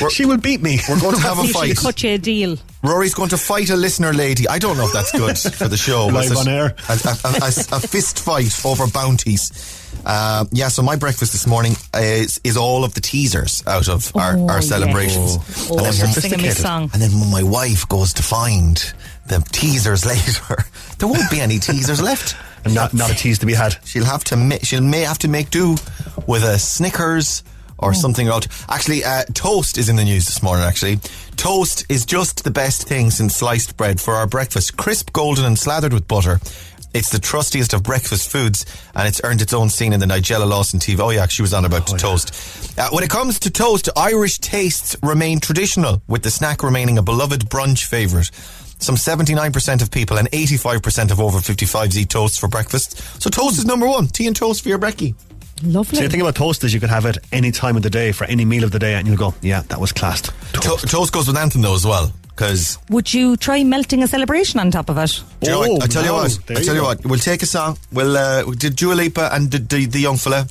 She will beat me. we're going to have a See if she fight. cut you a deal. Rory's going to fight a listener lady. I don't know if that's good for the show. Live on air. A, a, a, a- a fist fight over bounties. Uh, yeah, so my breakfast this morning is, is all of the teasers out of our, Oh, our yes. celebrations. Oh, And then you're when- singing me a song. and then when my wife goes to find the teasers later, there won't be any teasers left. And not, not a tease to be had. She'll have to ma- she'll may have to make do with a Snickers or something else. Actually, uh, toast is in the news this morning. Actually, toast is just the best thing since sliced bread for our breakfast. Crisp, golden, and slathered with butter. It's the trustiest of breakfast foods, and it's earned its own scene in the Nigella Lawson TV. Oh yeah, she was on about toast. Uh, when it comes to toast, Irish tastes remain traditional, with the snack remaining a beloved brunch favourite. Some 79% of people and 85% of over 55s eat toast for breakfast. So toast is number one. Tea and toast for your brekkie. Lovely. So the thing about toast is you could have it any time of the day for any meal of the day, and you'll go, yeah, that was classed. To- toast goes with anything though as well. Because Would you try melting a celebration on top of it? you know, Oh, I, I tell you what, There I tell you go. what, we'll take a song. We'll uh, we'll do Dua Lipa and the, the, the young fella,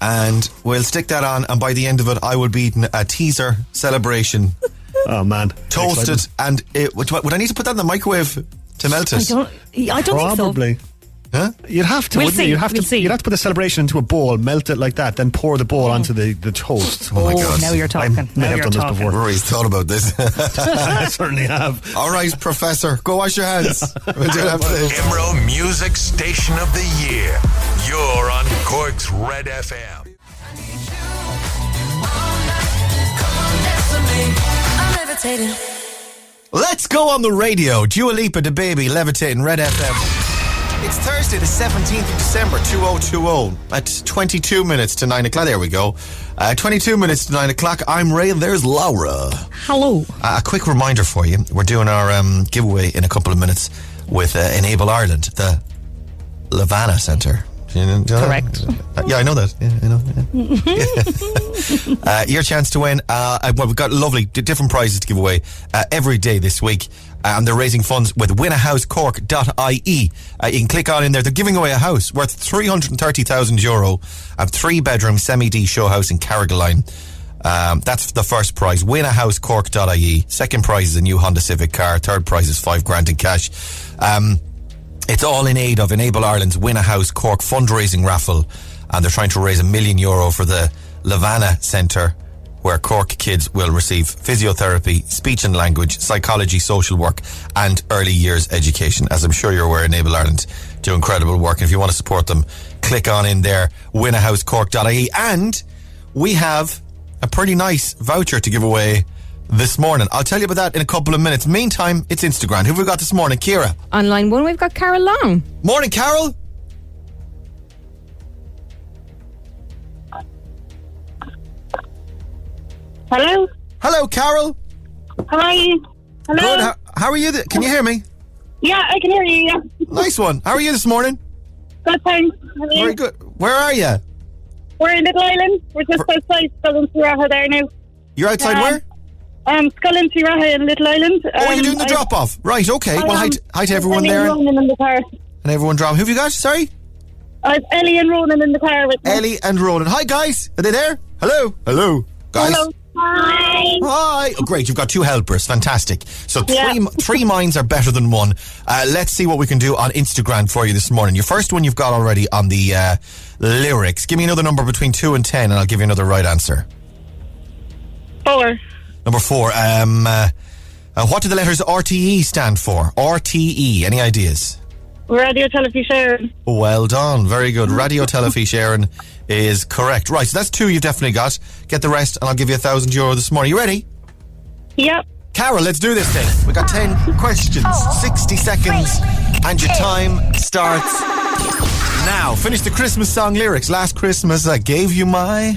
and we'll stick that on. And by the end of it, I will be eating a teaser celebration, Oh man, toasted, Exciting. and it, would, would I need to put that in the microwave to melt it? I don't. I don't think so. Probably. Huh? You'd have to. We'll wouldn't you? see, You'd have we'll to. see. You'd have to put the celebration into a bowl, melt it like that, then pour the bowl oh. onto the, the toast. Oh, my Oh, God. now you're I talking. may now have you're done this talking. before. Rory's thought about this. I certainly have. All right, Professor, go wash your hands. We'll do it after this. Imro Music Station of the Year. You're on Cork's Red FM. Let's go on the radio. Dua Lipa, DaBaby, levitating, Red FM. It's Thursday, the 17th of December, 2020, at 22 minutes to 9 o'clock. There we go. Uh, 22 minutes to 9 o'clock. I'm Ray, and there's Laura. Hello. Uh, a quick reminder for you we're doing our um, giveaway in a couple of minutes with uh, Enable Ireland, the Lavanagh Centre. Do You know- do you know that? Correct. Uh, yeah, I know that. Yeah, I know. yeah. uh, your chance to win. Uh, uh, well, we've got lovely d- different prizes to give away uh, every day this week. Uh, and they're raising funds with winahousecork.ie. Uh, you can click on in there. They're giving away a house worth 330,000 euro, a three bedroom semi D show house in Carrigaline. Um, that's the first prize. Winahousecork.ie. Second prize is a new Honda Civic car. Third prize is five grand in cash. Um, it's all in aid of Enable Ireland's Win a House Cork fundraising raffle, and they're trying to raise a million euro for the Lavanagh Centre, where Cork kids will receive physiotherapy, speech and language, psychology, social work, and early years education. As I'm sure you're aware, Enable Ireland do incredible work. And if you want to support them, click on in there, winahousecork.ie. And we have a pretty nice voucher to give away this morning. I'll tell you about that in a couple of minutes. Meantime, it's Instagram. Who have we got this morning? Kira. On line one, we've got Carol Long. Morning, Carol. Hello? Hello, Carol. How are you? Hello? Good. How, how are you? Th- can you hear me? Yeah, I can hear you, yeah. Nice one. How are you this morning? Good, thanks. How are you? Very good. Where are you? We're in Little Island. We're just outside Skull and there now. You're outside Um, where? Um, Skull and Raha in Little Island. Oh, you're Um, doing the I- drop off. Right, okay. I Well, hi to, hi to everyone there and and the car. everyone drop. Who have you got? Sorry? I've Ellie and Ronan in the car with me. Ellie and Ronan. Hi, guys. Are they there? Hello. Hello. Guys. Hello. Hi. Hi. Oh, great. You've got two helpers. Fantastic. So three, Yeah. three minds are better than one. Uh, let's see what we can do on Instagram for you this morning. Your first one you've got already on the uh, lyrics. Give me another number between two and ten, and I'll give you another right answer. Four. Number four. Um, uh, uh, what do the letters RTE stand for? RTE. Any ideas? Radio Television. Well done. Very good. Raidió Teilifís Éireann is correct. Right, so that's two you've definitely got. Get the rest, and I'll give you a thousand euro this morning. You ready? Yep. Carol, let's do this thing. We got 10 questions, 60 seconds, and your time starts now. Finish the Christmas song lyrics. Last Christmas, I gave you my.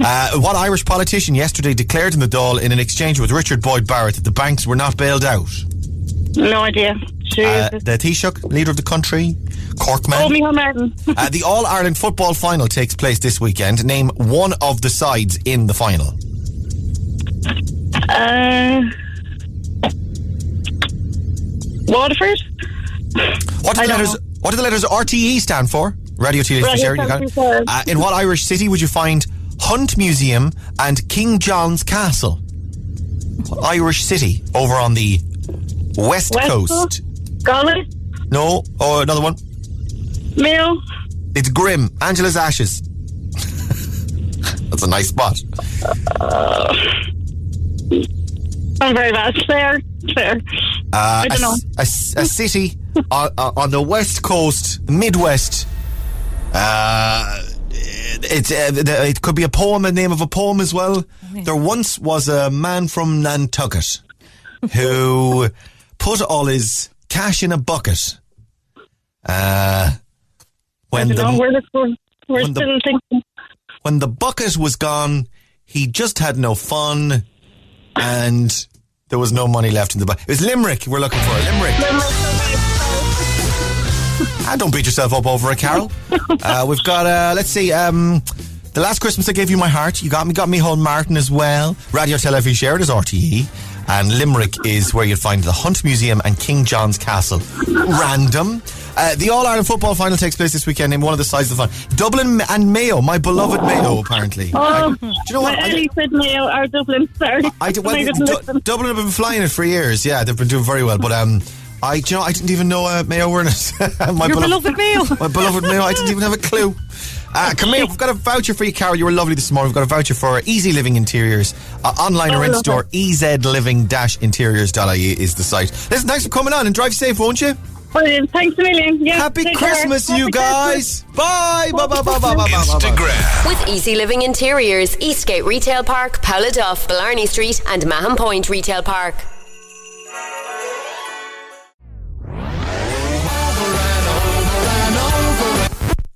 Uh, what Irish politician yesterday declared in the Dáil in an exchange with Richard Boyd Barrett that the banks were not bailed out? No idea. Uh, the Taoiseach, leader of the country, Corkman. oh, Martin. Uh, the All Ireland football final takes place this weekend. Name one of the sides in the final. Uh, Waterford. What do the letters? What do the letters RTE stand for? Radio Television Radio Area, you got it? Uh, in what Irish city would you find Hunt Museum and King John's Castle? What Irish city over on the west, West coast. Galway. No, oh another one. Mayo. It's Grim. Angela's Ashes. That's a nice spot. I'm very bad. Fair. Fair. Uh, I don't a, know. a a city on, uh, on the west coast, Midwest. Uh, it's uh, the- it could be a poem, a name of a poem as well. There once was a man from Nantucket who put all his cash in a bucket. Uh, when know. the We're, the, we're, we're when the- thinking. when the bucket was gone, he just had no fun, and there was no money left in the bucket. It was Limerick. We're looking for Limerick. Ah, don't beat yourself up over it, Carol. uh, we've got, uh, let's see, um, the last Christmas I gave you my heart. You got me, got me home, Martin as well. Radio Television shared is RTE. And Limerick is where you'll find the Hunt Museum and King John's Castle. Random. Uh, the All Ireland football final takes place this weekend in one of the sides of the fun. Dublin and Mayo, my beloved Mayo, apparently. I- Oh, do you know what? I- Ellie said Mayo or Dublin. Sorry. I did, well, I didn't Du- Dublin have been flying it for years. Yeah, they've been doing very well. But um, I, do you know, I didn't even know uh, Mayo were in it. my Your beloved Mayo. my beloved Mayo. I didn't even have a clue. Uh, come here, we've got a voucher for you, Carol. You were lovely this morning. We've got a voucher for EZ Living Interiors. Uh, online or in Oh, store, ezliving-interiors.ie is the site. Listen, thanks for coming on and drive safe, won't you? Brilliant. Thanks a million. Yeah, Happy take care. Christmas, you Happy guys. Bye. Bye, bye, bye, bye, bye, bye, bye, bye. Instagram. With EZ Living Interiors, Eastgate Retail Park, Paula Duff, Blarney Street, and Mahon Point Retail Park.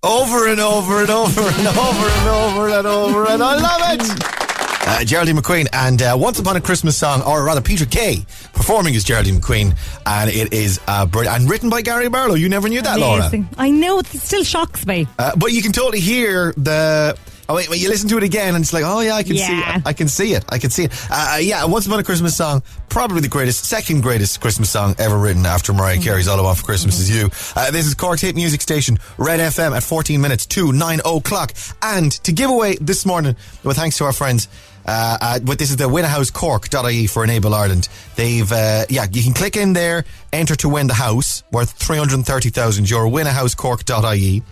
Over and over and over and over and over and over and I love it. uh, Geraldine McQueen, and uh, Once Upon a Christmas Song, or rather Peter Kay performing as Geraldine McQueen, and it is uh, brilliant. And written by Gary Barlow. You never knew that, Laura. I know, it still shocks me. Uh, but you can totally hear the. Oh wait, when you listen to it again, and it's like, oh yeah, I can Yeah. see, I can see it, I can see it. Uh, yeah, Once Upon a Christmas Song, probably the greatest, second greatest Christmas song ever written after Mariah Carey's "All I Want for Christmas Is You." Uh, this is Cork's hit music station, Red FM, at 14 minutes to nine o'clock. And to give away this morning, well, thanks to our friends. Uh, uh, but this is the winahousecork.ie for Enable Ireland. They've, uh, yeah, you can click in there, enter to win the house worth 330,000 euro, winahousecork.ie.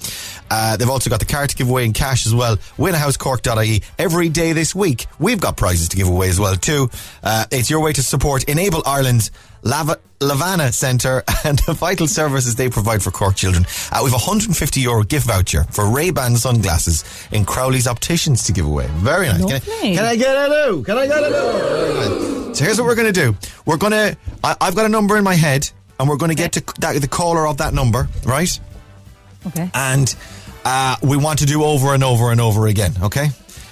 Uh, they've also got the car to give away in cash as well, winahousecork.ie. Every day this week, we've got prizes to give away as well too. Uh, it's your way to support Enable Ireland's Lava, Lavanagh Centre and the vital services they provide for Cork children. Uh, we have a 150 euro gift voucher for Ray-Ban sunglasses in Crowley's Opticians to give away. Very nice. Can I, can I get a no? Can I get a no? So here's what we're going to do. We're going to, I've got a number in my head and we're going to get to that, the caller of that number, right? Okay. and uh, we want to do over and over and over again. Okay.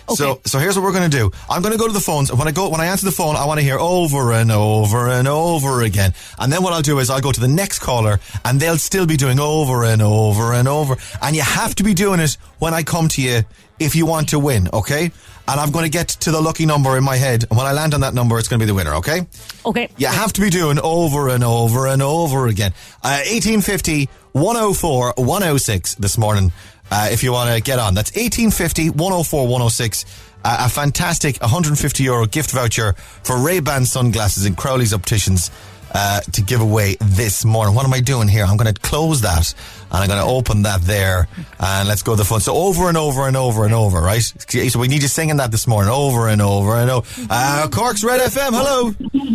So, so here's what we're going to do. I'm going to go to the phones. and When I go, when I answer the phone, I want to hear over and over and over again. And then what I'll do is I'll go to the next caller, and they'll still be doing over and over and over. And you have to be doing it when I come to you if you want to win. Okay. And I'm going to get to the lucky number in my head, and when I land on that number, it's going to be the winner. Okay. Okay. You have to be doing over and over and over again. Uh, 1850 104 106 this morning uh, if you want to get on. That's 1850 104 106. Uh, a fantastic 150 euro gift voucher for Ray-Ban sunglasses in Crowley's Opticians uh, to give away this morning. What am I doing here? I'm going to close that and I'm going to open that there and let's go to the phone. So over and over and over and over, right? So we need you singing that this morning over and over and over. Uh, Cork's Red FM, hello.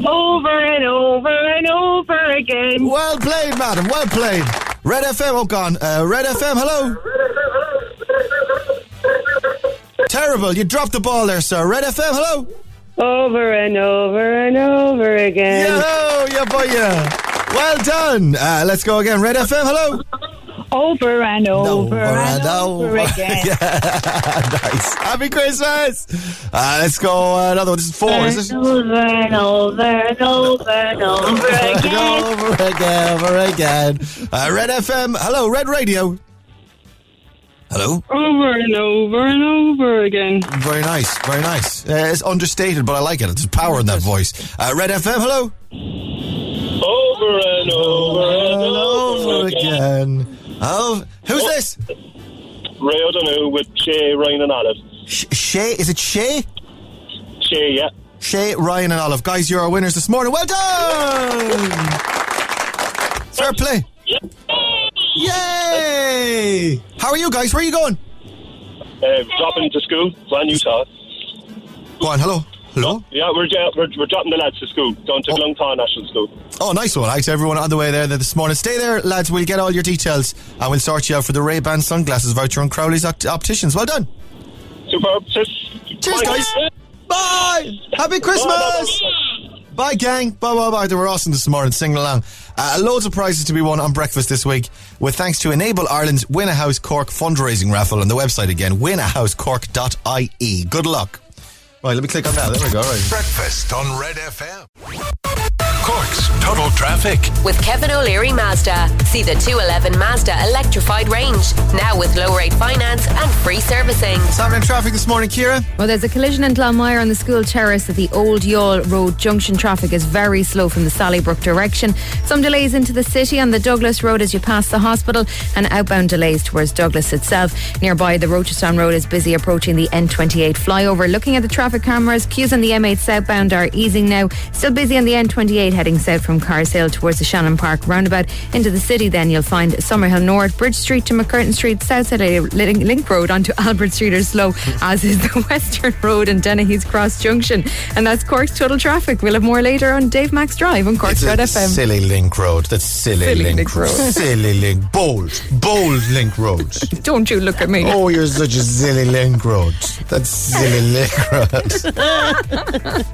Over and over and over again. Well played, madam. Well played. Red FM, oh, gone. Uh, Red FM, hello. Terrible. You dropped the ball there, sir. Red FM, hello. Over and over and over again. Yo, yeah, boy, yeah. Well done. Uh, let's go again. Red FM, hello. Over and over, and, and over, over. again. nice. Happy Christmas. Uh, let's go. Uh, another one. This is four. Is this? over and over and over and over again. over again, over again. Uh, Red FM, hello. Red Radio. Hello. Over and over and over again. Very nice, very nice. Uh, it's understated, but I like it. There's power in that voice. Uh, Red FM, hello. Over and over and over again. again. Oh, who's this? Ray O'Donoghue with Shay, Ryan and Olive. Sh- Shay, is it Shay? Shay, yeah. Shay, Ryan, and Olive. Guys, you're our winners this morning. Well done! Fair play. Yay! How are you guys? Where are you going? Uh, dropping to school, new start. Go on, hello. Hello? Yeah, we're, uh, we're, we're dropping the lads to school, going to Glounthaune National School. Oh, nice one. Hi to everyone on the way there this morning. Stay there, lads. We'll get all your details and we'll sort you out for the Ray-Ban sunglasses voucher on Crowley's Opt- Opticians. Well done. Superb. Cheers. Cheers, guys. Bye. Happy Christmas. Bye, gang. Bye, bye, bye. They were awesome this morning, singing along. Uh, loads of prizes to be won on breakfast this week, with thanks to Enable Ireland's Win a House Cork fundraising raffle on the website again, winahousecork.ie. Good luck. Right, let me click on that. There we go. Right. Breakfast on Red FM. Cork's Total Traffic. With Kevin O'Leary Mazda. See the 211 Mazda electrified range. Now with low rate finance and free servicing. What's in traffic this morning, Kira? Well, there's a collision in Glanmire on the school terrace at the Old Youghal Road junction. Traffic is very slow from the Sallybrook direction. Some delays into the city on the Douglas Road as you pass the hospital, and outbound delays towards Douglas itself. Nearby, the Rochestown Road is busy approaching the N28 flyover. Looking at the traffic cameras, queues on the M8 southbound are easing now. Still busy on the N28 heading south from Carr's Hill towards the Shannon Park roundabout. Into the city, then you'll find Summerhill North, Bridge Street to MacCurtain Street, Southside Link Link Road onto Albert Street or slow, as is the Western Road and Dennehy's Cross Junction. And that's Cork's total traffic. We'll have more later on Dave Max Drive on Cork's Red FM. silly link road. That's silly, Silly link, link road. road. silly link. Bold. Bold link road. Don't you look at me. Oh, you're such a silly link road. That's silly link road.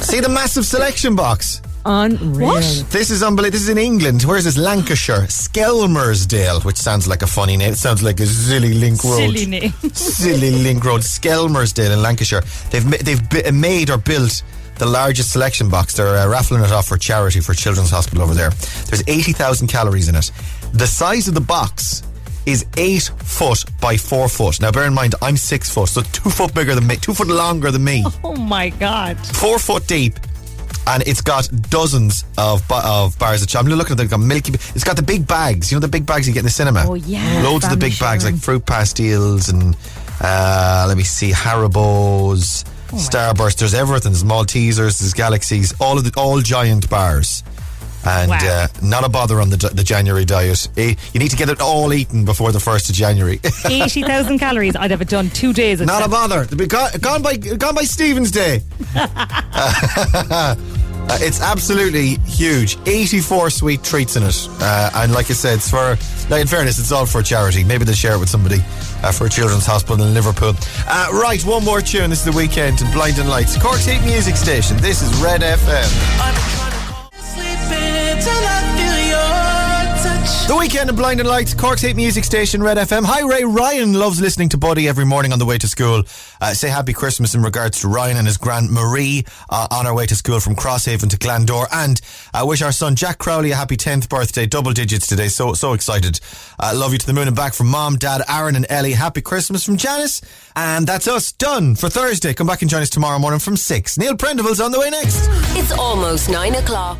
See the massive selection box. Unreal. What? This is unbelievable. This is in England. Where is this? Lancashire. Skelmersdale, which sounds like a funny name. It sounds like a silly link road. Silly name. silly link road. Skelmersdale in Lancashire. They've ma- they've bi- made or built the largest selection box. They're uh, raffling it off for charity for Children's Hospital over there. There's 80,000 calories in it. The size of the box is eight foot by four foot. Now, bear in mind, I'm six foot, so two foot bigger than me, two foot longer than me, Oh my God. four foot deep. And it's got dozens of of bars of chocolate. I'm looking at them. Got milky. It's got the big bags. You know the big bags you get in the cinema. Oh, yeah. Loads of the big bags like fruit pastilles and uh, let me see Haribo's, Oh Starburst. There's everything. There's Maltesers. There's Galaxies. All of the all giant bars. And Wow. uh, not a bother on the the January diet. Eh, You need to get it all eaten before the first of January. 80,000 calories. I'd have it done two days. I'd Not say. a bother. Be Gone, gone by gone by Stephen's Day. Uh, it's absolutely huge. 84 sweet treats in it. Uh, and like I said, it's for, like, in fairness, it's all for charity. Maybe they'll share it with somebody uh, for a children's hospital in Liverpool. Uh, right, one more tune. This is the Weeknd and Blinding Lights. Cork's 8 Music Station. This is Red FM. The Weeknd of Blinding Lights, Cork's 8 Music Station, Red FM. Hi, Ray. Ryan loves listening to Buddy every morning on the way to school. Uh, say happy Christmas in regards to Ryan and his grand Marie uh, on our way to school from Crosshaven to Glandore. And I wish our son Jack Crowley a happy 10th birthday, double digits today. So, so excited. Uh, love you to the moon and back from mom, dad, Aaron, and Ellie. Happy Christmas from Janice. And that's us done for Thursday. Come back and join us tomorrow morning from 6. Neil Prendeville's on the way next. It's almost nine o'clock.